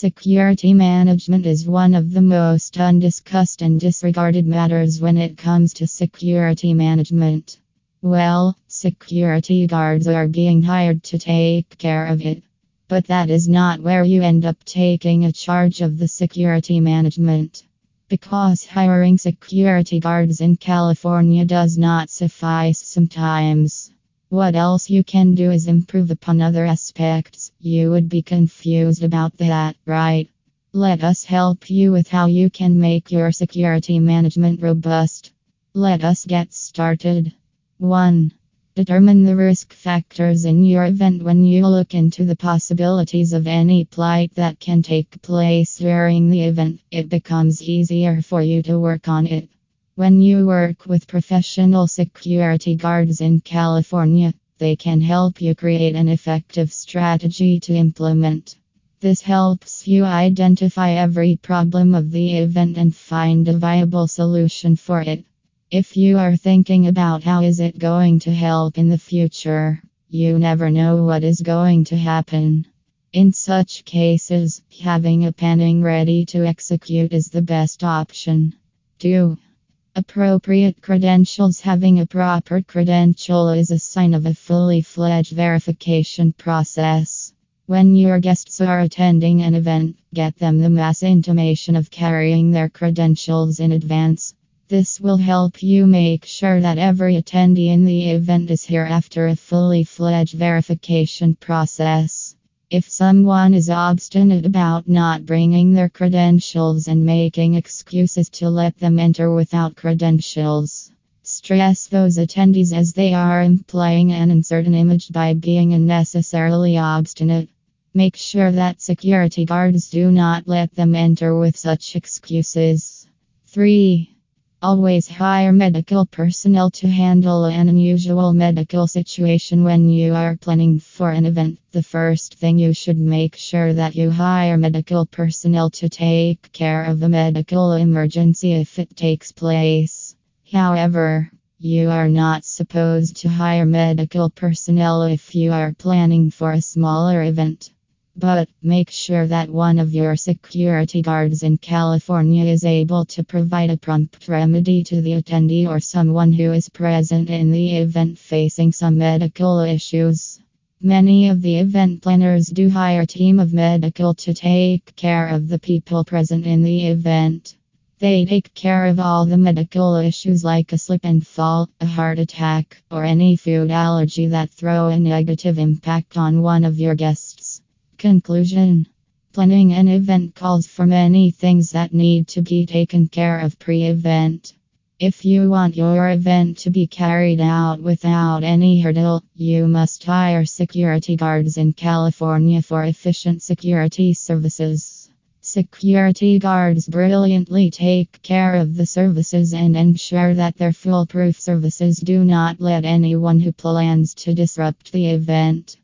Security management is one of the most undiscussed and disregarded matters when it comes to security management. Well, security guards are being hired to take care of it. But that is not where you end up taking a charge of the security management. Because hiring security guards in California does not suffice sometimes. What else you can do is improve upon other aspects. You would be confused about that, right? Let us help you with how you can make your security management robust. Let us get started. 1. Determine the risk factors in your event when you look into the possibilities of any plight that can take place during the event. It becomes easier for you to work on it. When you work with professional security guards in California, they can help you create an effective strategy to implement. This helps you identify every problem of the event and find a viable solution for it. If you are thinking about how is it going to help in the future, you never know what is going to happen. In such cases, having a planning ready to execute is the best option. 2. Appropriate credentials Having a proper credential is a sign of a fully fledged verification process. When your guests are attending an event, get them the mass intimation of carrying their credentials in advance. This will help you make sure that every attendee in the event is here after a fully fledged verification process. If someone is obstinate about not bringing their credentials and making excuses to let them enter without credentials, stress those attendees as they are implying an uncertain image by being unnecessarily obstinate. Make sure that security guards do not let them enter with such excuses. 3. Always hire medical personnel to handle an unusual medical situation when you are planning for an event. The first thing you should make sure that you hire medical personnel to take care of the medical emergency if it takes place. However, you are not supposed to hire medical personnel if you are planning for a smaller event. But make sure that one of your security guards in California is able to provide a prompt remedy to the attendee or someone who is present in the event facing some medical issues. Many of the event planners do hire a team of medical to take care of the people present in the event. They take care of all the medical issues like a slip and fall, a heart attack, or any food allergy that throw a negative impact on one of your guests. Conclusion Planning an event calls for many things that need to be taken care of pre event. If you want your event to be carried out without any hurdle, you must hire security guards in California for efficient security services. Security guards brilliantly take care of the services and ensure that their foolproof services do not let anyone who plans to disrupt the event.